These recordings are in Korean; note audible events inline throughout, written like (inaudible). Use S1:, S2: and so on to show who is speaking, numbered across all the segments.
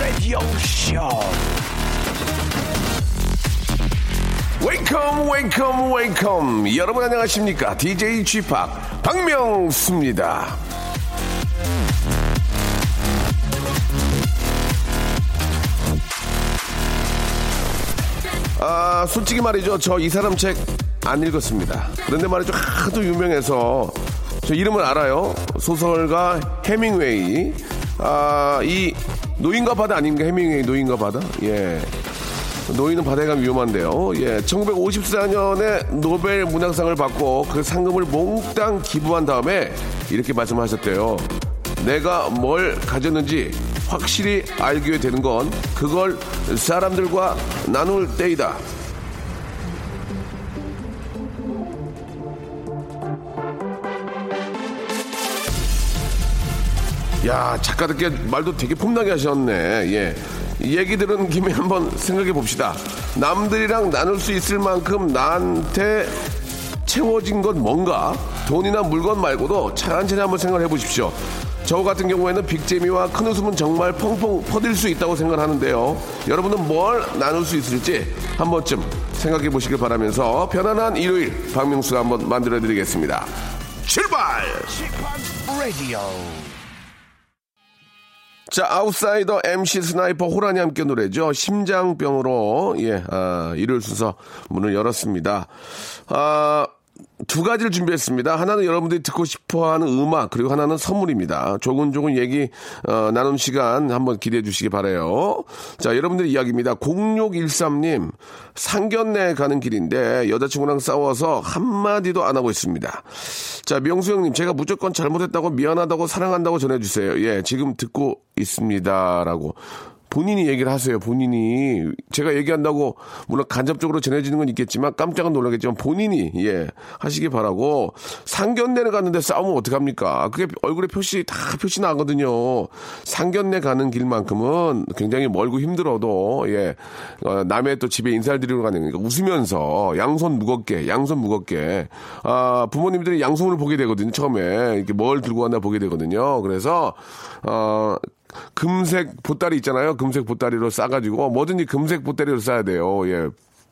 S1: 라디오 쇼 wake up wake up wake up 여러분 안녕하십니까 DJ G-Park 박명수입니다 아, 솔직히 말이죠. 저 이 사람 책 안 읽었습니다. 그런데 말이죠. 하도 유명해서 저 이름을 알아요. 소설가 해밍웨이. 아, 이 노인과 바다 아닌가? 해밍웨이 노인과 바다? 예. 노인은 바다에 가면 위험한데요. 예. 1954년에 노벨 문학상을 받고 그 상금을 몽땅 기부한 다음에 이렇게 말씀하셨대요. 내가 뭘 가졌는지 확실히 알게 되는 건 그걸 사람들과 나눌 때이다. 야, 작가들께 말도 되게 폼나게 하셨네. 예. 얘기 들은 김에 한번 생각해 봅시다. 남들이랑 나눌 수 있을 만큼 나한테 채워진 건 뭔가? 돈이나 물건 말고도 차근차근 한번 생각을 해 보십시오. 저 같은 경우에는 빅재미와 큰 웃음은 정말 펑펑 퍼질 수 있다고 생각하는데요. 여러분은 뭘 나눌 수 있을지 한 번쯤 생각해 보시길 바라면서 편안한 일요일 박명수가 한번 만들어 드리겠습니다. 출발! 자, 아웃사이더 MC 스나이퍼 호란이 함께 노래죠. 심장병으로, 예, 아, 일요일 순서 문을 열었습니다. 아, 두 가지를 준비했습니다. 하나는 여러분들이 듣고 싶어 하는 음악, 그리고 하나는 선물입니다. 조근조근 얘기, 어, 나눈 시간 한번 기대해 주시기 바래요 자, 여러분들 이야기입니다. 0613님, 상견례 가는 길인데 여자친구랑 싸워서 한마디도 안 하고 있습니다. 자, 명수 형님, 제가 무조건 잘못했다고 미안하다고 사랑한다고 전해주세요. 예, 지금 듣고 있습니다라고. 본인이 얘기를 하세요. 본인이 제가 얘기한다고 물론 간접적으로 전해지는 건 있겠지만 깜짝은 놀라겠지만 본인이 예 하시기 바라고 상견례를 갔는데 싸우면 어떡 합니까? 그게 얼굴에 표시 다 표시 나거든요. 상견례 가는 길만큼은 굉장히 멀고 힘들어도 예 어, 남의 또 집에 인사를 드리러 가는 거니까 웃으면서 양손 무겁게 양손 무겁게 아 부모님들이 양손을 보게 되거든요. 처음에 이렇게 뭘 들고 왔나 보게 되거든요. 그래서 어 금색 보따리 있잖아요. 금색 보따리로 싸가지고 뭐든지 금색 보따리로 싸야 돼요. 예.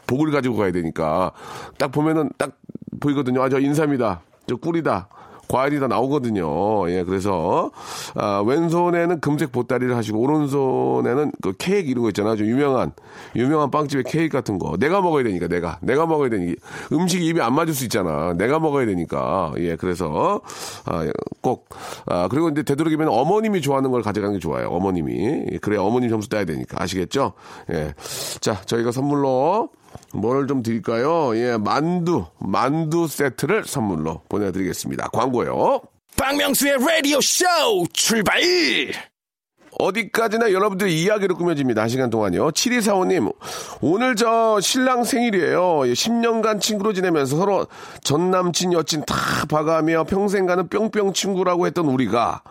S1: 복을 가지고 가야 되니까. 딱 보면은 딱 보이거든요. 아, 저 인삼이다. 저 꿀이다. 과일이 다 나오거든요. 예, 그래서, 아, 왼손에는 금색 보따리를 하시고, 오른손에는 그 케이크 이런 거 있잖아요. 아주 유명한, 유명한 빵집의 케이크 같은 거. 내가 먹어야 되니까, 내가. 내가 먹어야 되니까. 음식이 입에 안 맞을 수 있잖아. 내가 먹어야 되니까. 예, 그래서, 아, 꼭, 아, 그리고 이제 되도록이면 어머님이 좋아하는 걸 가져가는 게 좋아요. 어머님이. 예, 그래, 어머님 점수 따야 되니까. 아시겠죠? 예. 자, 저희가 선물로, 뭘 좀 드릴까요? 예, 만두, 만두 세트를 선물로 보내드리겠습니다. 광고요.
S2: 박명수의 라디오 쇼 출발!
S1: 어디까지나 여러분들의 이야기로 꾸며집니다. 한 시간 동안요. 7245님, 오늘 저 신랑 생일이에요. 10년간 친구로 지내면서 서로 전 남친, 여친 다 봐가며 평생 가는 뿅뿅 친구라고 했던 우리가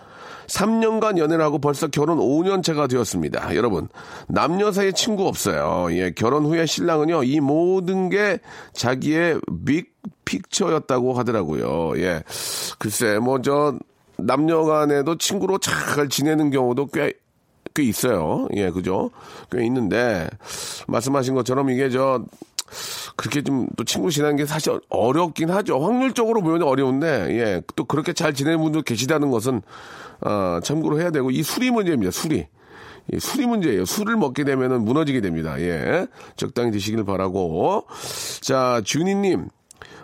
S1: 3년간 연애를 하고 벌써 결혼 5년차가 되었습니다. 여러분, 남녀 사이에 친구 없어요. 예, 결혼 후에 신랑은요, 이 모든 게 자기의 빅 픽처였다고 하더라고요. 예. 글쎄, 뭐, 저, 남녀 간에도 친구로 잘 지내는 경우도 꽤, 꽤 있어요. 예, 그죠? 꽤 있는데, 말씀하신 것처럼 이게 저, 그렇게 좀 또 친구 지내는 게 사실 어렵긴 하죠. 확률적으로 보면 어려운데, 예, 또 그렇게 잘 지내는 분들 계시다는 것은, 어, 참고로 해야 되고, 이 술이 문제입니다, 술이. 예, 술이 문제예요. 술을 먹게 되면은 무너지게 됩니다. 예. 적당히 드시길 바라고. 자, 준이님.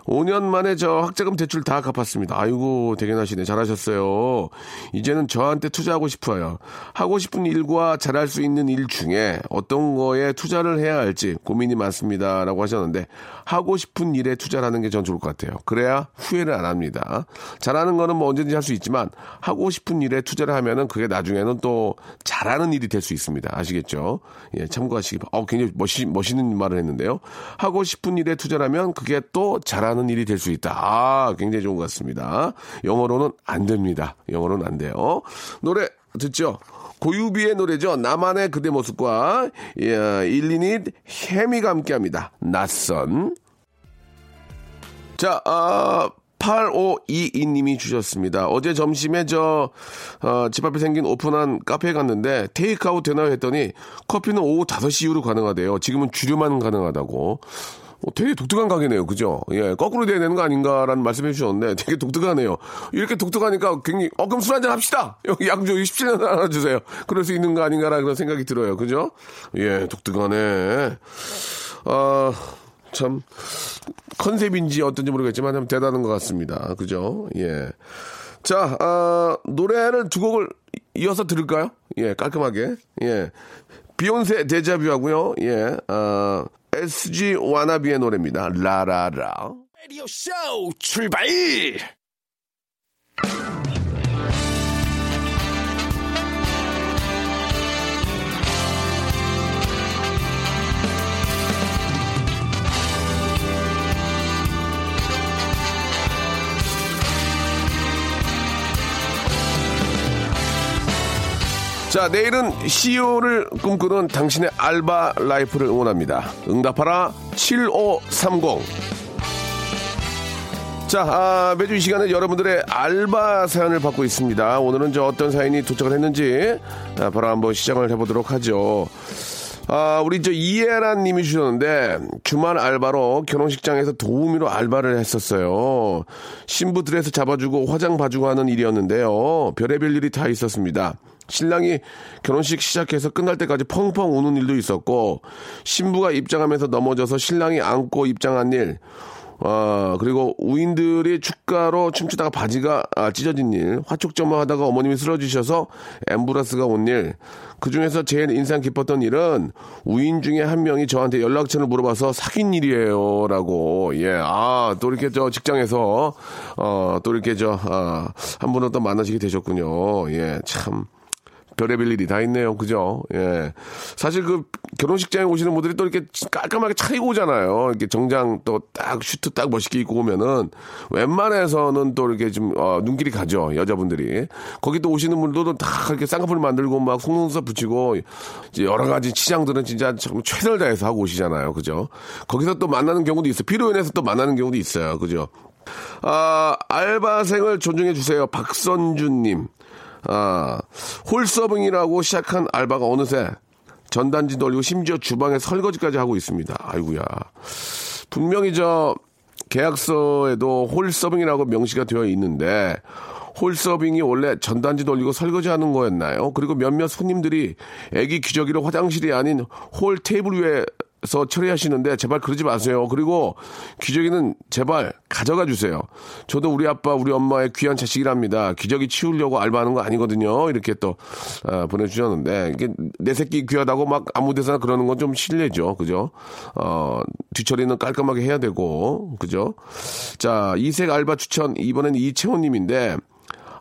S1: 5년 만에 저 학자금 대출 다 갚았습니다. 아이고, 대견하시네. 잘하셨어요. 이제는 저한테 투자하고 싶어요. 하고 싶은 일과 잘할 수 있는 일 중에 어떤 거에 투자를 해야 할지 고민이 많습니다. 라고 하셨는데, 하고 싶은 일에 투자를 하는 게 전 좋을 것 같아요. 그래야 후회를 안 합니다. 잘하는 거는 뭐 언제든지 할 수 있지만, 하고 싶은 일에 투자를 하면은 그게 나중에는 또 잘하는 일이 될 수 있습니다. 아시겠죠? 예, 참고하시기 바랍니다. 어, 굉장히 멋있, 멋있는 말을 했는데요. 하고 싶은 일에 투자를 하면 그게 또 잘하는 일이 될 수 있다. 아, 굉장히 좋은 것 같습니다. 영어로는 안 됩니다. 영어로는 안 돼요. 노래 듣죠? 고유비의 노래죠. 나만의 그대 모습과 예, 일리닛 해미가 함께합니다. 낯선. 자, 아, 8522님이 주셨습니다. 어제 점심에 저, 어, 집 앞에 생긴 오픈한 카페에 갔는데 테이크아웃 되나요 했더니 커피는 오후 5시 이후로 가능하대요. 지금은 주류만 가능하다고. 어, 되게 독특한 가게네요. 그죠? 예, 거꾸로 돼야 되는 거 아닌가라는 말씀해 주셨는데 되게 독특하네요. 이렇게 독특하니까 굉장히, 어, 그럼 술 한잔 합시다! 여기 양주 17년 (laughs) 하나 주세요. 그럴 수 있는 거 아닌가라는 그런 생각이 들어요. 그죠? 예, 독특하네. 아, 참, 컨셉인지 어떤지 모르겠지만 참 대단한 것 같습니다. 그죠? 예. 자, 아, 노래를 두 곡을 이어서 들을까요? 예, 깔끔하게. 예. 비욘세 데자뷰 하고요. 예, 아, SG 와나비의 노래입니다. 라라라.
S2: 라디오 쇼 출발!
S1: 자, 내일은 CEO를 꿈꾸는 당신의 알바 life를 응원합니다. 응답하라 7530. 자, 아, 매주 이 시간에 여러분들의 알바 사연을 받고 있습니다. 오늘은 저 어떤 사연이 도착을 했는지 아, 바로 한번 시작을 해보도록 하죠. 아, 우리 저 이해란 님이 주셨는데 주말 알바로 결혼식장에서 도우미로 알바를 했었어요. 신부 드레스 잡아주고 화장 봐주고 하는 일이었는데요. 별의별 일이 다 있었습니다. 신랑이 결혼식 시작해서 끝날 때까지 펑펑 우는 일도 있었고 신부가 입장하면서 넘어져서 신랑이 안고 입장한 일 아, 그리고 우인들이 축가로 춤추다가 바지가 아, 찢어진 일, 화촉점화하다가 어머님이 쓰러지셔서 앰뷸런스가 온 일, 그 중에서 제일 인상 깊었던 일은 우인 중에 한 명이 저한테 연락처를 물어봐서 사귄 일이에요. 라고, 예, 아, 또 이렇게 저 직장에서, 어, 또 이렇게 저, 아, 한 분은 또 만나시게 되셨군요. 예, 참. 별의별 일이 다 있네요. 그죠? 예. 사실 그 결혼식장에 오시는 분들이 또 이렇게 깔끔하게 차리고 오잖아요. 이렇게 정장 또 딱 슈트 딱 멋있게 입고 오면은 웬만해서는 또 이렇게 좀, 어, 눈길이 가죠. 여자분들이. 거기 또 오시는 분들도 다 이렇게 쌍꺼풀 만들고 막 속눈썹 붙이고 여러 가지 치장들은 진짜 정 최선을 다해서 하고 오시잖아요. 그죠? 거기서 또 만나는 경우도 있어요. 필요 인해서 또 만나는 경우도 있어요. 그죠? 아, 알바생을 존중해 주세요. 박선주님. 아, 홀서빙이라고 시작한 알바가 어느새 전단지 돌리고 심지어 주방에 설거지까지 하고 있습니다. 아이구야. 분명히 저 계약서에도 홀서빙이라고 명시가 되어 있는데 홀서빙이 원래 전단지 돌리고 설거지 하는 거였나요? 그리고 몇몇 손님들이 애기 기저귀를 화장실이 아닌 홀 테이블 위에 서 처리하시는데 제발 그러지 마세요. 그리고 기저귀는 제발 가져가 주세요. 저도 우리 아빠, 우리 엄마의 귀한 자식이랍니다. 기저귀 치우려고 알바하는 거 아니거든요. 이렇게 또 아, 보내주셨는데 이게 내 새끼 귀하다고 막 아무데서나 그러는 건 좀 실례죠. 그죠? 어, 뒤처리는 깔끔하게 해야 되고 그죠? 자 이색 알바 추천 이번엔 이채원님인데.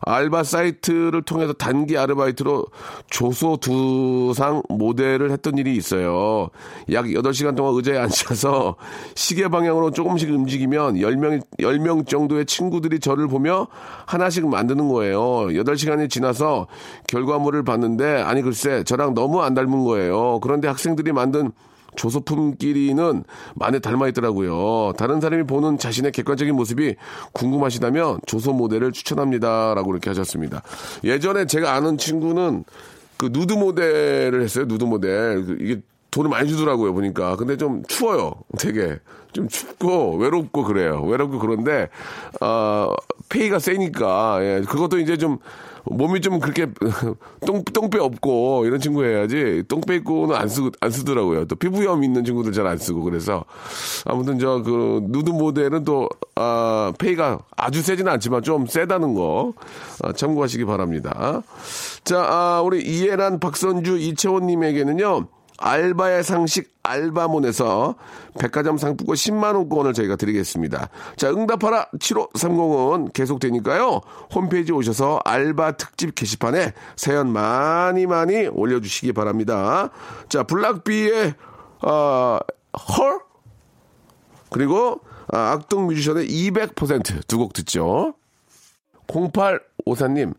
S1: 알바 사이트를 통해서 단기 아르바이트로 조소 두상 모델을 했던 일이 있어요. 약 8시간 동안 의자에 앉아서 시계 방향으로 조금씩 움직이면 10명, 10명 정도의 친구들이 저를 보며 하나씩 만드는 거예요. 8시간이 지나서 결과물을 봤는데, 아니 글쎄, 저랑 너무 안 닮은 거예요. 그런데 학생들이 만든 조소품끼리는 많이 닮아 있더라고요. 다른 사람이 보는 자신의 객관적인 모습이 궁금하시다면 조소 모델을 추천합니다라고 이렇게 하셨습니다. 예전에 제가 아는 친구는 그 누드 모델을 했어요. 누드 모델. 그 이게 돈을 많이 주더라고요, 보니까. 근데 좀 추워요. 되게. 좀 춥고, 외롭고 그래요. 외롭고 그런데, 아, 페이가 세니까, 예. 그것도 이제 좀, 몸이 좀 그렇게 (laughs) 똥, 똥배 없고 이런 친구 해야지 똥배 있고는 안 쓰고 안 쓰더라고요. 또 피부염 있는 친구들 잘 안 쓰고 그래서 아무튼 저 그 누드 모델은 또 아, 페이가 아주 세지는 않지만 좀 세다는 거 아, 참고하시기 바랍니다. 자, 아, 우리 이해란 박선주 이채원님에게는요. 알바의 상식 알바몬에서 백화점 상품권 10만원권을 저희가 드리겠습니다. 자, 응답하라 7530은 계속되니까요. 홈페이지 오셔서 알바 특집 게시판에 사연 많이 많이 올려주시기 바랍니다. 자, 블락비의, 어, 헐? 그리고 아, 악동 뮤지션의 200%두 곡 듣죠. 0854님,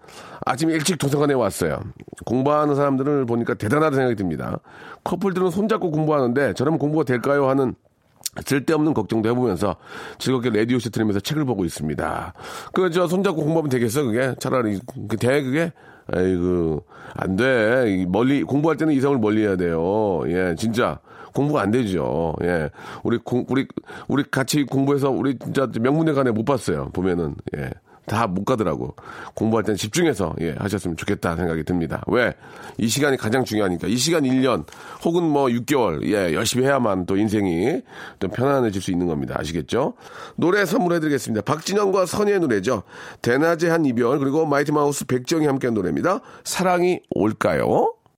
S1: 아침 일찍 도서관에 왔어요. 공부하는 사람들을 보니까 대단하다 생각이 듭니다. 커플들은 손잡고 공부하는데 저러면 공부가 될까요? 하는 쓸데없는 걱정도 해보면서 즐겁게 라디오쇼 들으면서 책을 보고 있습니다. 그, 저, 손잡고 공부하면 되겠어, 그게? 차라리, 그, 대, 그게? 에이그, 안 돼. 멀리, 공부할 때는 이성을 멀리 해야 돼요. 예, 진짜. 공부가 안 되죠. 예. 우리 공, 우리, 우리 같이 공부해서 우리 진짜 명문대 간에 못 봤어요. 보면은, 예. 다 못 가더라고. 공부할 때는 집중해서, 예, 하셨으면 좋겠다 생각이 듭니다. 왜? 이 시간이 가장 중요하니까. 이 시간 1년, 혹은 뭐 6개월, 예, 열심히 해야만 또 인생이 좀 편안해질 수 있는 겁니다. 아시겠죠? 노래 선물해 드리겠습니다. 박진영과 선예의 노래죠. 대낮의 한 이별, 그리고 마이티 마우스 백지영이 함께한 노래입니다. 사랑이 올까요?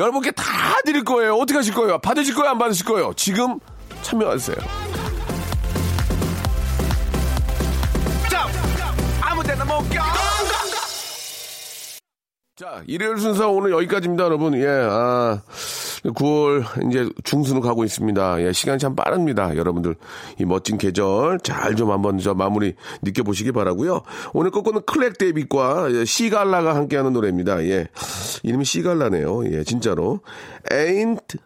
S1: 여러분께 다 드릴 거예요. 어떻게 하실 거예요? 받으실 거예요? 안 받으실 거예요? 지금 참여하세요. 자, 일요일 순서 오늘 여기까지입니다, 여러분. 예, 아. 9월 이제 중순으로 가고 있습니다. 예, 시간이 참 빠릅니다. 여러분들 이 멋진 계절 잘 좀 한번 저 마무리 느껴보시기 바라고요. 오늘 끝곡은 클렉 데이빗과 시갈라가 함께하는 노래입니다. 예, 이름이 시갈라네요. 예, 진짜로. Ain't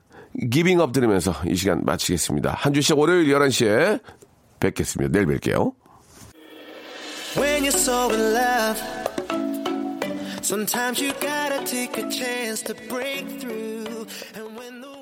S1: Giving Up 들으면서 이 시간 마치겠습니다. 한 주씩 월요일 11시에 뵙겠습니다. 내일 뵐게요. Sometimes you gotta take a chance to break through. And when the